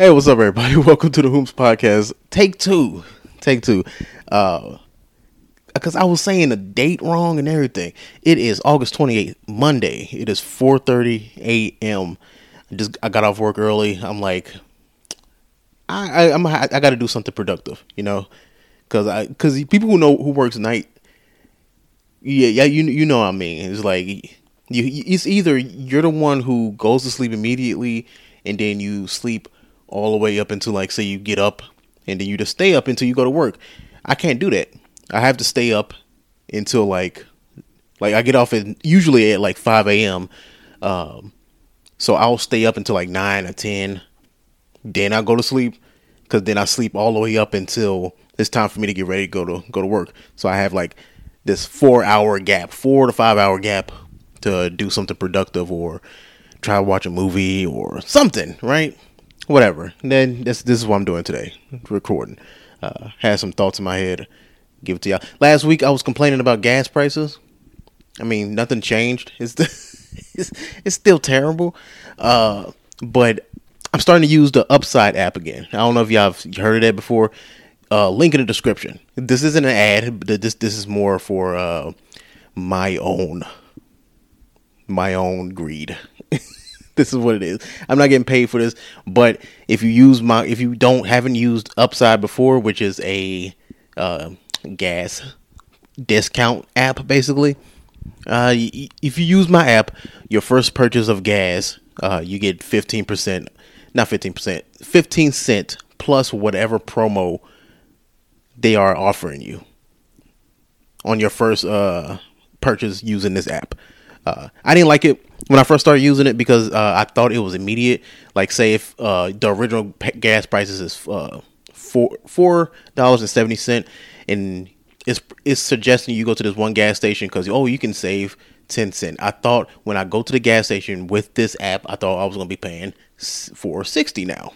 Hey, what's up, everybody? Welcome to the Whomst Podcast. Take two. Take two. Uh, because I was saying the date wrong and everything. It is August 28th, Monday. It is 4:30 a.m. Just I got off work early. I'm like, I, I I'm I got to do something productive, you know, because I because people who know who works night, yeah, yeah, you you know what I mean. It's like you, it's either you're the one who goes to sleep immediately and then you sleep all the way up until like say you get up and then you just stay up until you go to work. I can't do that. I have to stay up until like like I get off at usually at like five a.m. Um, so I'll stay up until like nine or ten. Then I go to sleep because then I sleep all the way up until it's time for me to get ready to go to go to work. So I have like this four hour gap, four to five hour gap to do something productive or try to watch a movie or something, right? Whatever. Then this this is what I'm doing today, recording. Uh, had some thoughts in my head, give it to y'all. Last week I was complaining about gas prices. I mean, nothing changed. It's the, it's, it's still terrible. Uh, but I'm starting to use the Upside app again. I don't know if y'all have heard of that before. Uh, link in the description. This isn't an ad. This this is more for uh, my own my own greed. This is what it is. I'm not getting paid for this, but if you use my if you don't haven't used Upside before, which is a uh, gas discount app basically, uh, if you use my app, your first purchase of gas, uh, you get 15%, not 15%, 15 cent plus whatever promo they are offering you on your first uh, purchase using this app. Uh, I didn't like it when I first started using it because uh, I thought it was immediate. Like, say if uh, the original gas prices is uh, four four dollars and seventy cent, and it's it's suggesting you go to this one gas station because oh you can save ten cent. I thought when I go to the gas station with this app, I thought I was gonna be paying four sixty now,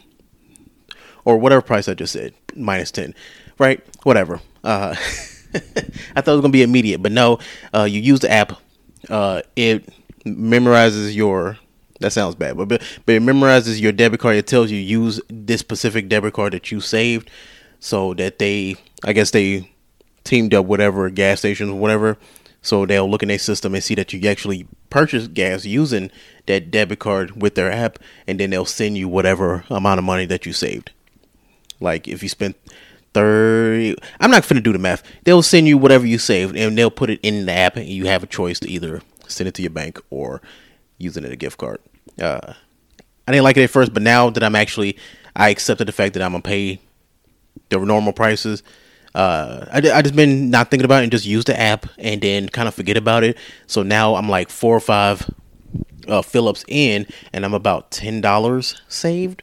or whatever price I just said minus ten, right? Whatever. Uh, I thought it was gonna be immediate, but no. Uh, you use the app uh, it memorizes your that sounds bad, but, but but it memorizes your debit card. It tells you use this specific debit card that you saved, so that they, I guess they teamed up whatever gas stations, whatever, so they'll look in their system and see that you actually purchased gas using that debit card with their app, and then they'll send you whatever amount of money that you saved. Like if you spent 30 i'm not gonna do the math. They'll send you whatever you saved and they'll put it in the app and you have a choice to either send it to your bank or using it in a gift card. Uh, i didn't like it at first but now that i'm actually i accepted the fact that i'm gonna pay the normal prices uh, I, I just been not thinking about it and just use the app and then kind of forget about it. So now i'm like four or five uh, fill ups in and i'm about $10 saved.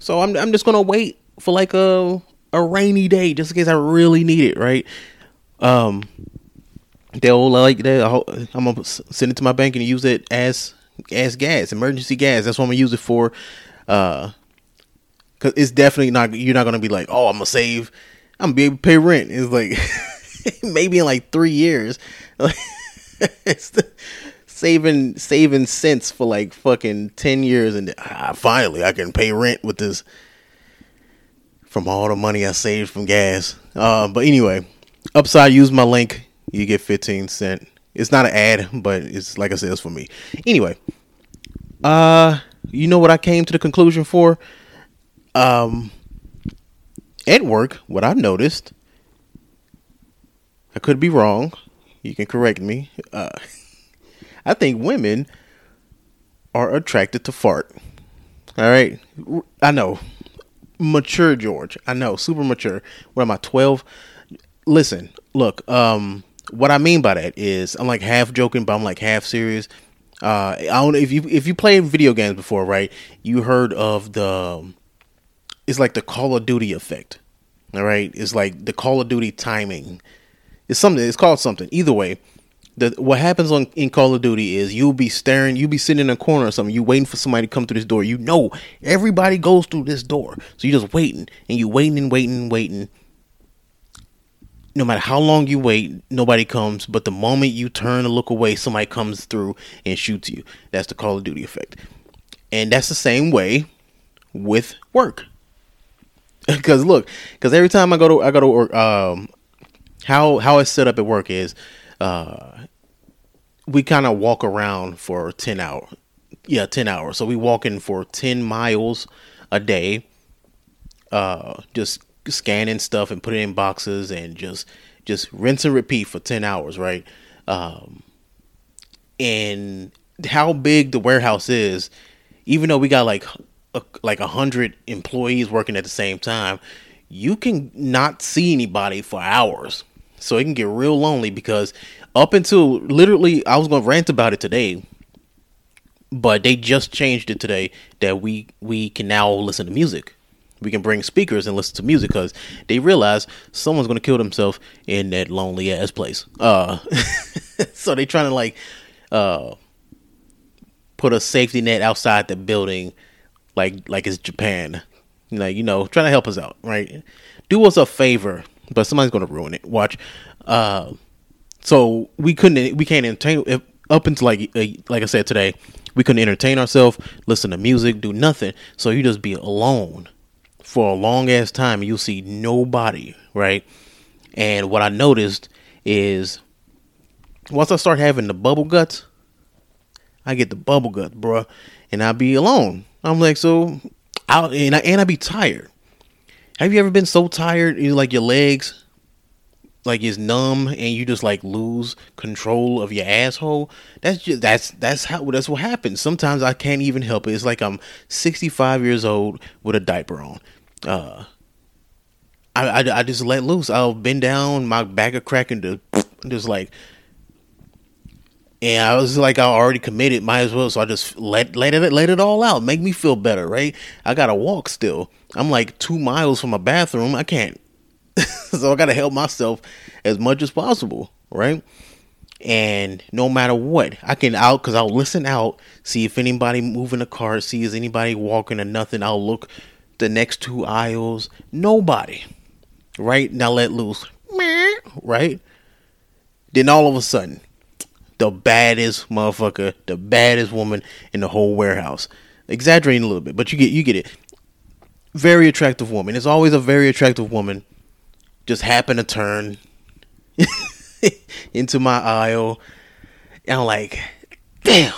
So i'm, I'm just gonna wait for like a a rainy day just in case I really need it, right? Um, they'll like that. I'm gonna send it to my bank and use it as as gas, emergency gas. That's what I'm gonna use it for. Uh, cause it's definitely not. You're not gonna be like, oh, I'm gonna save. I'm gonna be able to pay rent. It's like maybe in like three years. it's the, saving saving cents for like fucking ten years, and ah, finally I can pay rent with this from all the money I saved from gas. Uh, but anyway, upside, use my link. You get 15 cent. It's not an ad, but it's like I said, it's for me. Anyway, uh, you know what I came to the conclusion for? Um, at work, what I've noticed, I could be wrong. You can correct me. Uh, I think women are attracted to fart. All right, I know mature George. I know, super mature. What am I, 12? Listen, look, um, what I mean by that is I'm like half joking, but I'm like half serious. Uh, I don't know if you if you played video games before, right? You heard of the it's like the Call of Duty effect. All right, it's like the Call of Duty timing. It's something. It's called something. Either way, the what happens on in Call of Duty is you'll be staring, you'll be sitting in a corner or something, you waiting for somebody to come through this door. You know everybody goes through this door. So you're just waiting and you waiting and waiting and waiting. No matter how long you wait, nobody comes, but the moment you turn to look away, somebody comes through and shoots you. That's the Call of Duty effect. And that's the same way with work. Because look, because every time I go to I go to work, um, how how it's set up at work is, uh, we kind of walk around for ten hours. Yeah, ten hours. So we walk in for ten miles a day. Uh, just scanning stuff and putting in boxes and just just rinse and repeat for 10 hours right um and how big the warehouse is even though we got like a, like a hundred employees working at the same time you can not see anybody for hours so it can get real lonely because up until literally i was gonna rant about it today but they just changed it today that we we can now listen to music we can bring speakers and listen to music because they realize someone's going to kill themselves in that lonely ass place. Uh, so they trying to like uh, put a safety net outside the building, like like it's Japan. Like you know, trying to help us out, right? Do us a favor, but somebody's to ruin it. Watch. Uh, so we couldn't, we can't entertain if, up until like uh, like I said today, we couldn't entertain ourselves, listen to music, do nothing. So you just be alone for a long ass time you'll see nobody, right? And what I noticed is once I start having the bubble guts, I get the bubble guts, bruh, and I be alone. I'm like, so, I and I and I be tired. Have you ever been so tired, you like your legs, like is numb, and you just like lose control of your asshole? That's just that's that's how that's what happens. Sometimes I can't even help it. It's like I'm 65 years old with a diaper on uh, I, I, I just let loose. I'll bend down, my back are cracking to just like, and I was like, I already committed, might as well. So I just let let it let it all out, make me feel better, right? I gotta walk still. I'm like two miles from a bathroom. I can't, so I gotta help myself as much as possible, right? And no matter what, I can out because I'll listen out, see if anybody moving a car, see is anybody walking or nothing. I'll look the next two aisles, nobody. Right? Now let loose. Right? Then all of a sudden, the baddest motherfucker, the baddest woman in the whole warehouse. Exaggerating a little bit, but you get you get it. Very attractive woman. It's always a very attractive woman. Just happen to turn into my aisle. And I'm like, damn.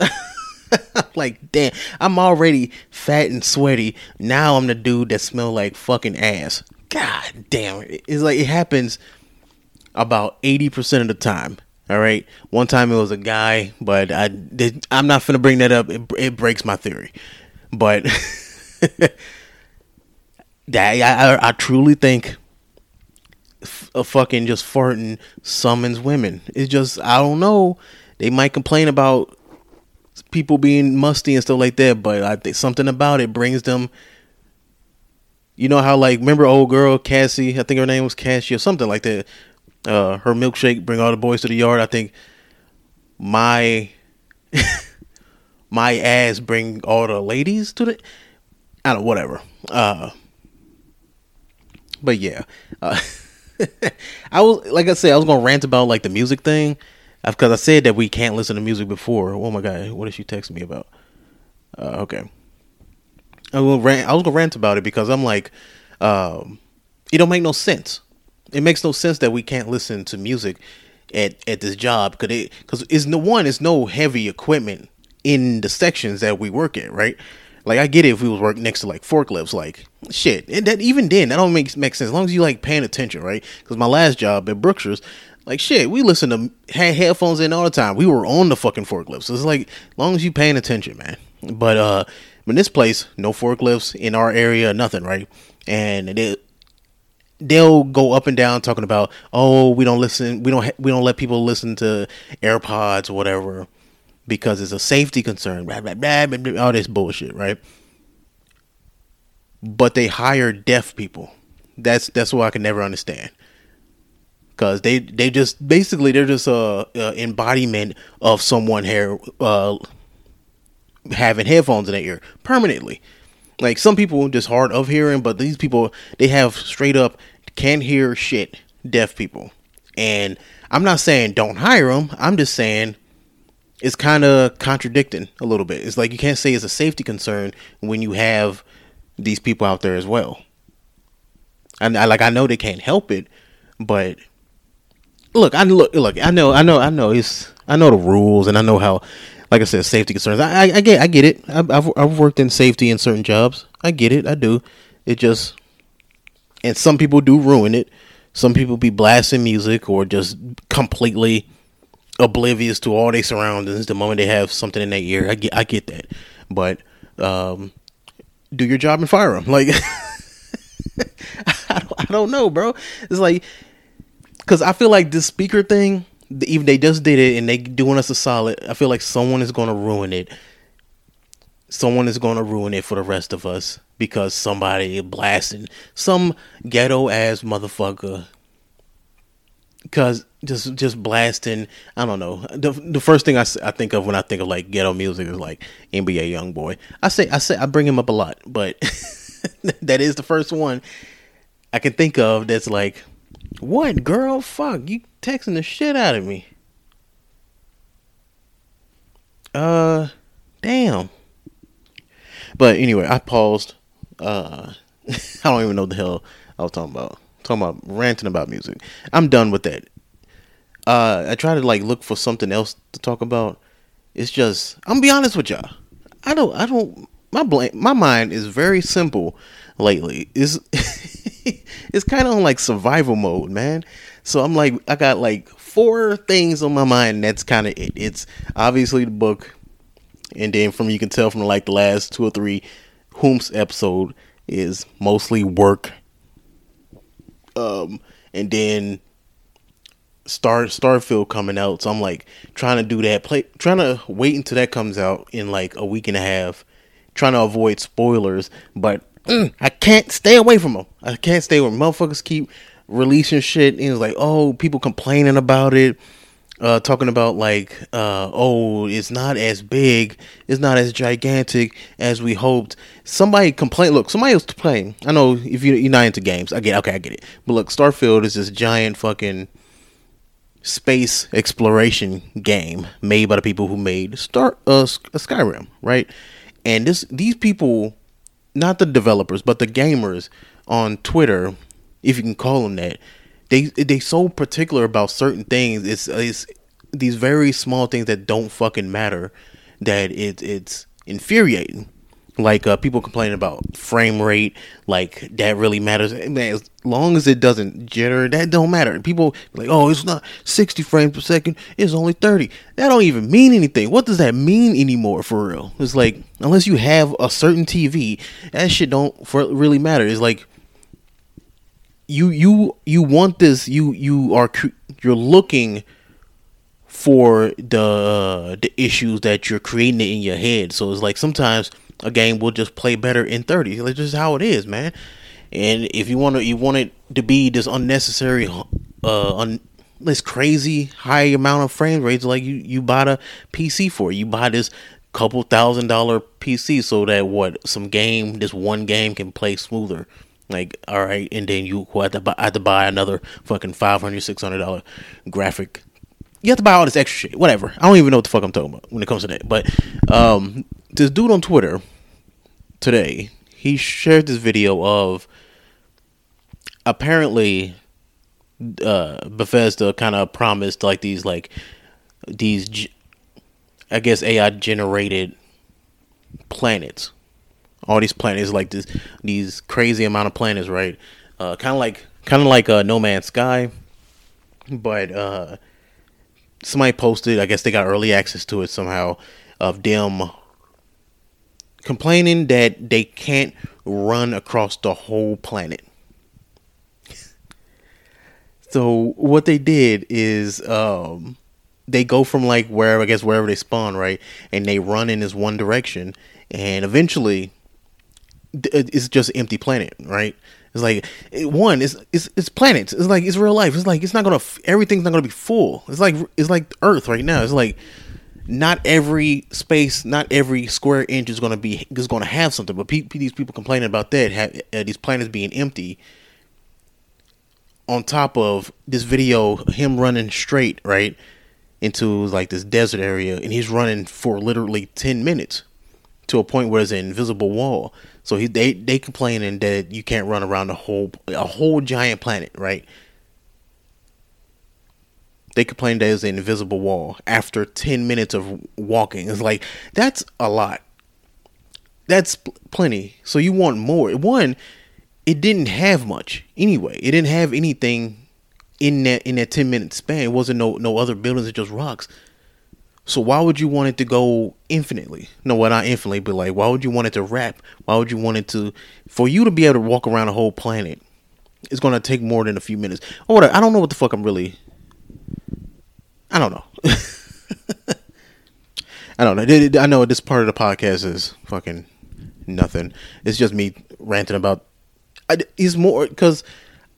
like, damn, I'm already fat and sweaty. Now I'm the dude that smell like fucking ass. God damn it. It's like it happens about 80% of the time. All right. One time it was a guy, but I did, I'm not to bring that up. It, it breaks my theory. But that I, I, I truly think a fucking just farting summons women. It's just I don't know. They might complain about people being musty and stuff like that, but I think something about it brings them. You know how like remember old girl Cassie? I think her name was Cassie or something like that. Uh, her milkshake bring all the boys to the yard. I think my my ass bring all the ladies to the. I don't whatever. Uh, but yeah, uh, I was like I said, I was gonna rant about like the music thing because I said that we can't listen to music before. Oh my god, what is she texting me about? Uh, okay, I rant. I was gonna rant about it because I'm like, um, it don't make no sense. It makes no sense that we can't listen to music at at this job because it because it's no one. It's no heavy equipment in the sections that we work at, right? Like I get it if we was working next to like forklifts, like shit. And that even then, that don't make make sense as long as you like paying attention, right? Because my last job at Brookshire's, like shit, we listen to had headphones in all the time. We were on the fucking forklifts So it's like as long as you paying attention, man. But uh in this place, no forklifts in our area, nothing, right? And they they'll go up and down talking about, "Oh, we don't listen, we don't we don't let people listen to AirPods or whatever because it's a safety concern." Blah, blah, blah, blah, blah all this bullshit, right? But they hire deaf people. That's that's what I can never understand because they they just basically they're just a, a embodiment of someone here uh, having headphones in their ear permanently. Like some people just hard of hearing, but these people they have straight up can't hear shit deaf people. And I'm not saying don't hire them. I'm just saying it's kind of contradicting a little bit. It's like you can't say it's a safety concern when you have these people out there as well. And I like I know they can't help it, but look, I look, look, I know, I know, I know. It's I know the rules, and I know how. Like I said, safety concerns. I, I, I get, I get it. I've, I've, I've worked in safety in certain jobs. I get it. I do. It just, and some people do ruin it. Some people be blasting music or just completely oblivious to all their surroundings the moment they have something in their ear. I get, I get that, but um, do your job and fire them. Like, I, don't, I don't know, bro. It's like because I feel like this speaker thing, even they just did it and they doing us a solid. I feel like someone is going to ruin it. Someone is going to ruin it for the rest of us because somebody blasting some ghetto ass motherfucker. Because just just blasting, I don't know. The the first thing I, I think of when I think of like ghetto music is like NBA YoungBoy. I say I say I bring him up a lot, but that is the first one I can think of that's like what, girl? Fuck, you texting the shit out of me. Uh, damn. But anyway, I paused. Uh, I don't even know what the hell I was talking about. talking about ranting about music. I'm done with that. Uh, I try to like look for something else to talk about. It's just I'm gonna be honest with y'all. I don't. I don't. My blame. My mind is very simple lately. Is it's kind of on like survival mode, man. So I'm like, I got like four things on my mind. That's kind of it. It's obviously the book, and then from you can tell from like the last two or three Whomst episode is mostly work. Um, and then Star Starfield coming out, so I'm like trying to do that. Play, trying to wait until that comes out in like a week and a half. Trying to avoid spoilers, but mm, I can't stay away from them. I can't stay where motherfuckers keep releasing shit. And it's like, oh, people complaining about it, uh, talking about like, uh, oh, it's not as big, it's not as gigantic as we hoped. Somebody complain. Look, somebody was playing. I know if you, you're not into games, I get. Okay, I get it. But look, Starfield is this giant fucking space exploration game made by the people who made Star uh, Skyrim, right? And this these people not the developers, but the gamers on Twitter, if you can call them that, they they so particular about certain things. It's it's these very small things that don't fucking matter that it it's infuriating. Like uh, people complaining about frame rate, like that really matters. Man, as long as it doesn't jitter, that don't matter. People like, oh, it's not sixty frames per second; it's only thirty. That don't even mean anything. What does that mean anymore? For real, it's like unless you have a certain TV, that shit don't really matter. It's like you you you want this. You you are you're looking for the uh, the issues that you're creating in your head. So it's like sometimes a game will just play better in 30. That's just how it is, man. And if you want to, you want it to be this unnecessary, uh, un, this crazy high amount of frame rates, like you you bought a PC for. You buy this couple thousand dollar PC so that what some game, this one game can play smoother. Like, all right, and then you have to buy, have to buy another fucking 500 600 dollar graphic. You have to buy all this extra shit. Whatever. I don't even know what the fuck I'm talking about when it comes to that. But um, this dude on Twitter today, he shared this video of apparently uh, Bethesda kind of promised like these like these I guess AI generated planets. All these planets like this these crazy amount of planets, right? Uh, kind of like kind of like uh, No Man's Sky, but uh, somebody posted. I guess they got early access to it somehow of them complaining that they can't run across the whole planet. so what they did is um, they go from like wherever I guess wherever they spawn, right, and they run in this one direction, and eventually it's just empty planet, right? It's like one, it's it's it's planets. It's like it's real life. It's like it's not gonna everything's not gonna be full. It's like it's like Earth right now. It's like not every space, not every square inch is to be is to have something. But pe- these people complaining about that, have, uh, these planets being empty. On top of this video, him running straight, right, into like this desert area, and he's running for literally ten minutes to a point where there's an invisible wall. So he they they complaining that you can't run around a whole a whole giant planet, right? They complain that there's an invisible wall after ten minutes of walking. It's like that's a lot. That's plenty. So you want more. One, it didn't have much anyway. It didn't have anything in that in that ten minute span. It wasn't no no other buildings, it just rocks. So why would you want it to go infinitely? No, well not infinitely, but like why would you want it to wrap? Why would you want it to for you to be able to walk around a whole planet? It's gonna take more than a few minutes. Oh, or whatever. I don't know what the fuck I'm really. I don't know. I don't know. I know this part of the podcast is fucking nothing. It's just me ranting about. It's more because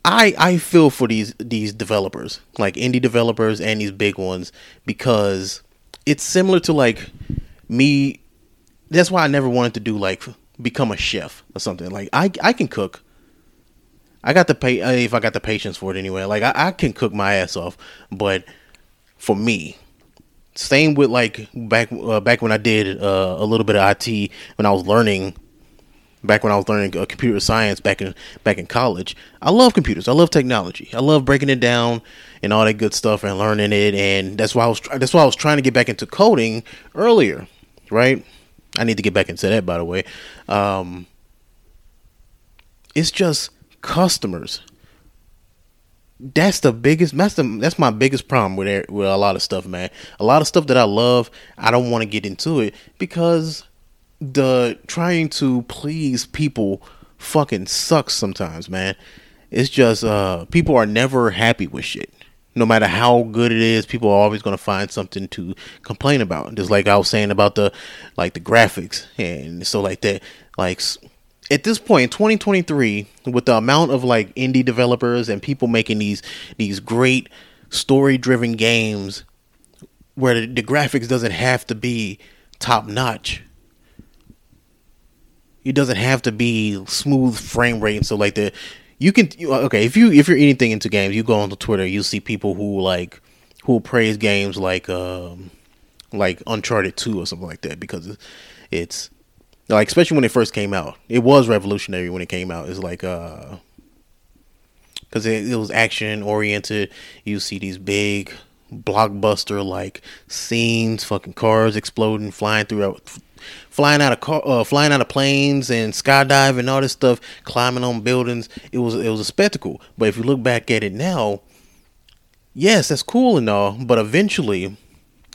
I I feel for these these developers, like indie developers and these big ones, because it's similar to like me. That's why I never wanted to do like become a chef or something. Like I I can cook. I got the pay uh, if I got the patience for it anyway. Like I, I can cook my ass off, but for me, same with like back uh, back when I did uh, a little bit of IT when I was learning back when I was learning uh, computer science back in back in college. I love computers. I love technology. I love breaking it down and all that good stuff and learning it. And that's why I was that's why I was trying to get back into coding earlier, right? I need to get back into that, by the way. Um, it's just customers. That's the biggest. That's the that's my biggest problem with it, with a lot of stuff, man. A lot of stuff that I love, I don't want to get into it because the trying to please people fucking sucks sometimes, man. It's just uh people are never happy with shit. No matter how good it is, people are always to find something to complain about. Just like I was saying about the like the graphics and so like that. Like at this point in 2023 with the amount of like indie developers and people making these these great story driven games where the, the graphics doesn't have to be top notch it doesn't have to be smooth frame rate and so like that. You can okay if you if you're anything into games, you go onto Twitter, you see people who like who praise games like um like Uncharted Two or something like that because it's like especially when it first came out, it was revolutionary when it came out. It's like uh because it, it was action oriented. You see these big blockbuster like scenes, fucking cars exploding, flying through flying out of car, uh, flying out of planes and skydiving all this stuff, climbing on buildings. It was it was a spectacle. But if you look back at it now, yes, that's cool and all. But eventually,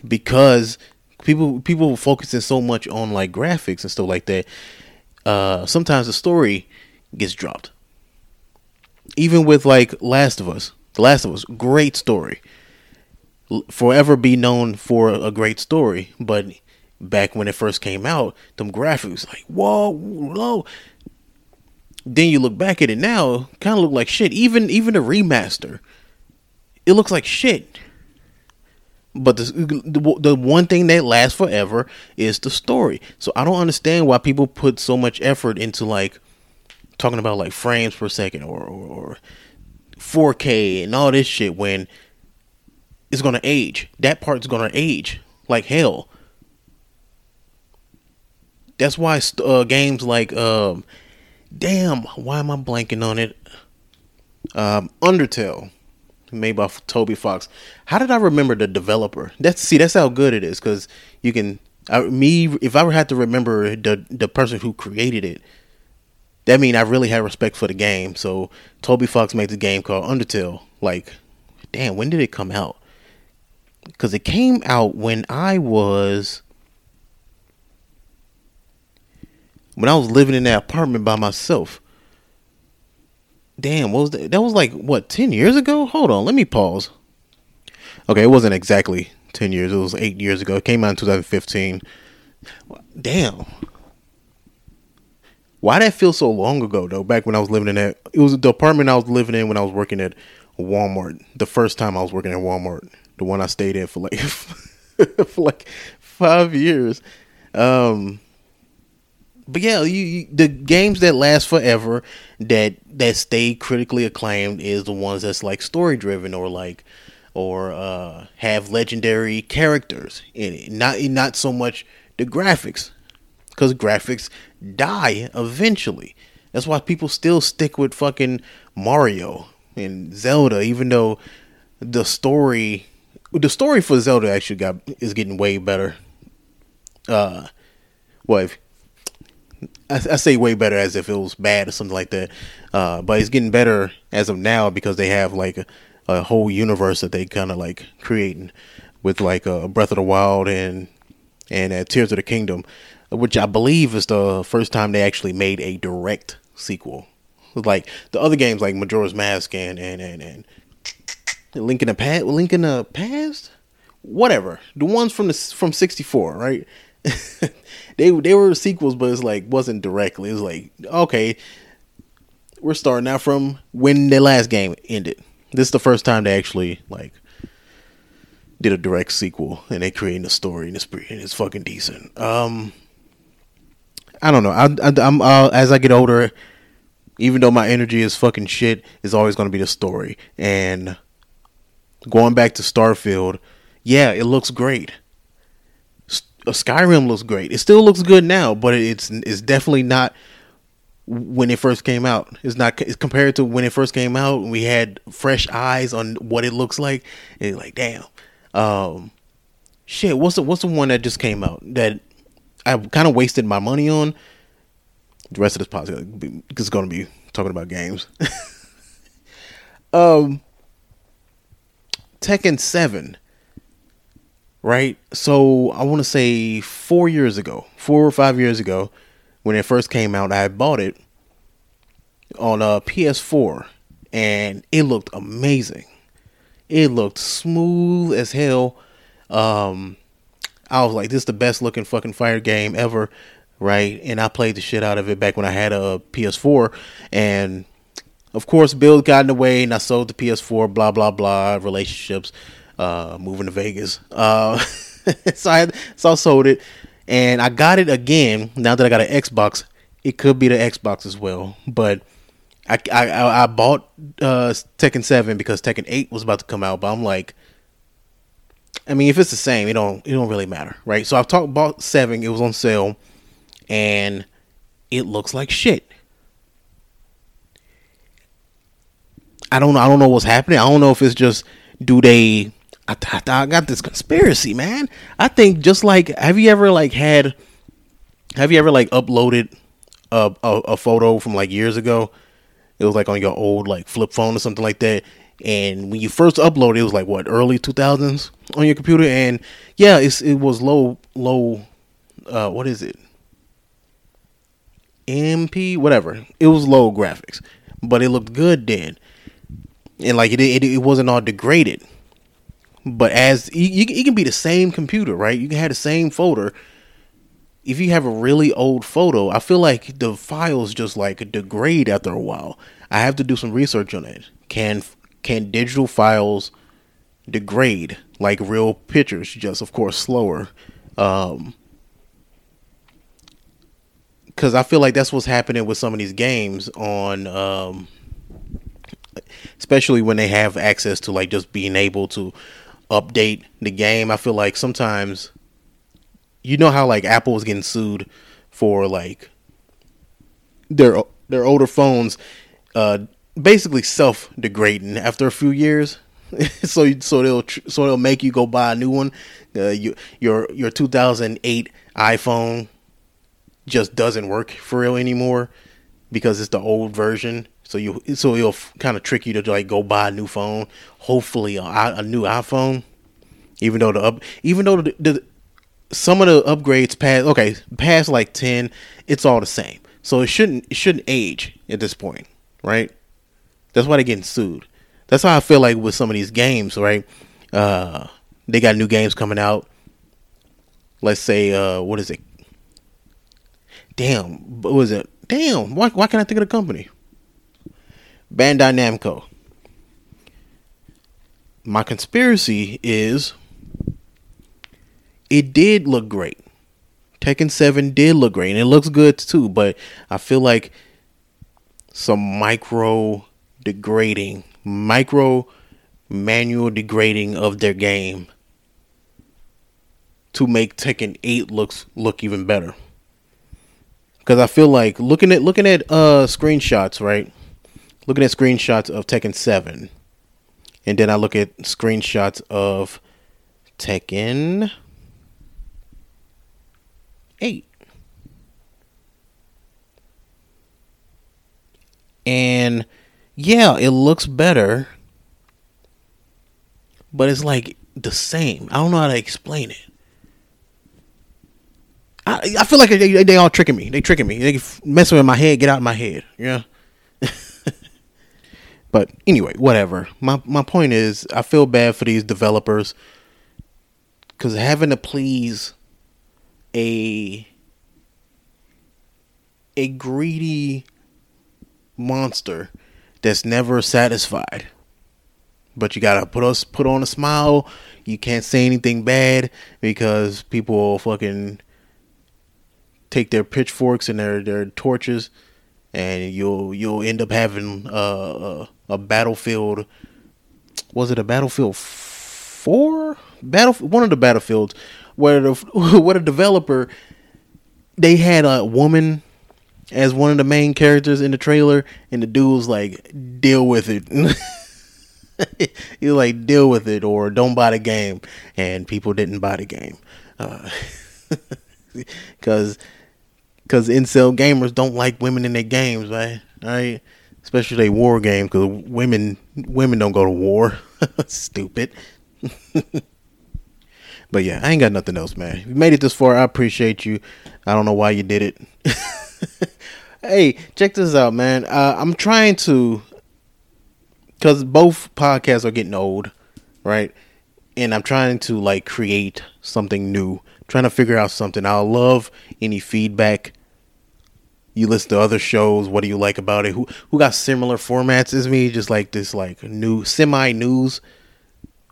because people people focusing so much on like graphics and stuff like that, uh, sometimes the story gets dropped. Even with like Last of Us, The Last of Us, great story. Forever be known for a great story, but back when it first came out, them graphics like whoa, whoa. Then you look back at it now, kind of look like shit. Even even the remaster, it looks like shit. But the, the, the one thing that lasts forever is the story. So I don't understand why people put so much effort into like talking about like frames per second or, or, or 4K and all this shit when it's gonna age. That part's gonna age like hell. That's why uh, games like um, damn, why am I blanking on it? Um, Undertale, made by Toby Fox. How did I remember the developer? That's see, that's how good it is because you can. I, me, if I had to remember the the person who created it, that mean I really had respect for the game. So Toby Fox made the game called Undertale. Like, damn, when did it come out? Because it came out when I was when I was living in that apartment by myself. Damn, what was that? That was like what ten years ago. Hold on, let me pause. Okay, it wasn't exactly ten years. It was eight years ago. It came out in 2015. Damn. Why did that feel so long ago though? Back when I was living in that, it was the apartment I was living in when I was working at Walmart. The first time I was working at Walmart, the one I stayed in for like for like five years. Um, but yeah, you, you, the games that last forever that that stay critically acclaimed is the ones that's like story driven or like or uh, have legendary characters in it. Not not so much the graphics, because graphics die eventually. That's why people still stick with fucking Mario and Zelda, even though the story, the story for Zelda actually got is getting way better. Uh, well, if, I, I, say way better as if it was bad or something like that. Uh, but it's getting better as of now because they have like a, a whole universe that they kind of like creating with like uh, Breath of the Wild and and uh, Tears of the Kingdom, which I believe is the first time they actually made a direct sequel. Like the other games, like Majora's Mask and and and, and Link in the past, Link in the past, whatever. The ones from the from '64, right? they they were sequels, but it's like wasn't directly. It was like okay, we're starting out from when the last game ended. This is the first time they actually like did a direct sequel and they created a story and it's pretty, and it's fucking decent. Um, I don't know. I, I am uh, as I get older, even though my energy is fucking shit, is always going to be the story. And going back to Starfield, yeah, it looks great. Skyrim looks great. It still looks good now, but it's it's definitely not when it first came out. It's not it's compared to when it first came out. We had fresh eyes on what it looks like. And like, damn, um, shit. What's the what's the one that just came out that I kind of wasted my money on? The rest of this podcast is going to be talking about games. um, Tekken Seven. Right, so I want to say four years ago, four or five years ago, when it first came out, I bought it on a PS4 and it looked amazing. It looked smooth as hell. Um, I was like, this is the best looking fucking fire game ever, right? And I played the shit out of it back when I had a PS4. And of course, Bill got in the way and I sold the PS4, blah, blah, blah, relationships, uh, moving to Vegas. Uh, so I, so I sold it and I got it again now that I got an Xbox. It could be the Xbox as well, but I I, I bought uh, Tekken Seven because Tekken Eight was about to come out, but I'm like, I mean, if it's the same, it don't it don't really matter, right? So I've talked about Seven. It was on sale, and it looks like shit. I don't. I don't know what's happening. I don't know if it's just do they I, I, I got this conspiracy, man. I think just like have you ever like had have you ever like uploaded a, a, a photo from like years ago? It was like on your old like flip phone or something like that. And when you first uploaded, it was like what early two thousands on your computer, and yeah, it's it was low low. Uh, what is it? MP whatever. It was low graphics, but it looked good then, and like it it, it wasn't all degraded. But as you, you, can be the same computer, right? You can have the same folder. If you have a really old photo, I feel like the files just like degrade after a while. I have to do some research on it. Can can digital files degrade like real pictures? Just of course slower. Um, because I feel like that's what's happening with some of these games on um, especially when they have access to like just being able to update the game. I feel like sometimes you know how like Apple is getting sued for like their their older phones uh basically self degrading after a few years. so so they'll so they'll make you go buy a new one. Uh, you, your your 2008 iPhone just doesn't work for real anymore because it's the old version. So you so it'll kind of trick you to like go buy a new phone. Hopefully a, a new iPhone. Even though the up, even though the, the some of the upgrades past okay past like ten, it's all the same. So it shouldn't it shouldn't age at this point, right? That's why they're getting sued. That's how I feel like with some of these games, right? Uh, they got new games coming out. Let's say, uh, what is it? Damn, what was it? Damn, why why can't I think of the company? Bandai Namco. My conspiracy is it did look great. Tekken 7 did look great and it looks good too, but I feel like some micro degrading, micro manual degrading of their game to make Tekken 8 looks look even better. Cuz I feel like looking at looking at uh screenshots, right? Looking at screenshots of Tekken 7 and then I look at screenshots of Tekken 8. And yeah, it looks better, but it's like the same. I don't know how to explain it. I, I feel like they, they all tricking me. They tricking me. They messing with my head. Get out of my head. Yeah. But anyway, whatever. My my point is, I feel bad for these developers because having to please a a greedy monster that's never satisfied. But you gotta put us put on a smile. You can't say anything bad because people fucking take their pitchforks and their their torches, and you'll you'll end up having a, a, a battlefield. Was it a battlefield four? Battle one of the battlefields where the where the developer they had a woman as one of the main characters in the trailer, and the dude was like, "Deal with it." was like, "Deal with it," or "Don't buy the game," and people didn't buy the game, because uh, because incel gamers don't like women in their games, right? Right? Especially they war game, because women women don't go to war. Stupid. but yeah, I ain't got nothing else, man. you made it this far, I appreciate you. I don't know why you did it. hey, check this out, man. Uh, I'm trying to, because both podcasts are getting old, right? And I'm trying to like create something new, trying to figure out something. I love any feedback. You listen to other shows. What do you like about it? Who who got similar formats as me? Just like this, like new semi news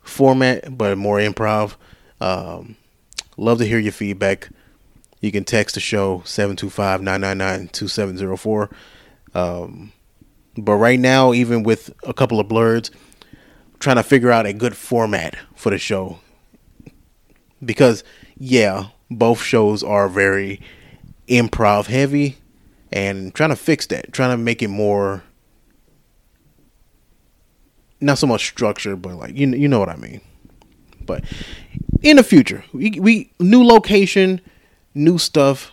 format, but more improv. Um, love to hear your feedback. You can text the show 725-999-2704. Um, but right now, even with a couple of blurs, I'm trying to figure out a good format for the show. Because yeah, both shows are very improv heavy and trying to fix that, trying to make it more not so much structure, but like you you know what I mean. But in the future, we, we new location, new stuff.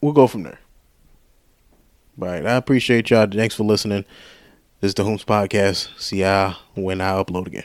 We'll go from there. Right. I appreciate y'all. Thanks for listening. This is the Whomst Podcast. See y'all when I upload again.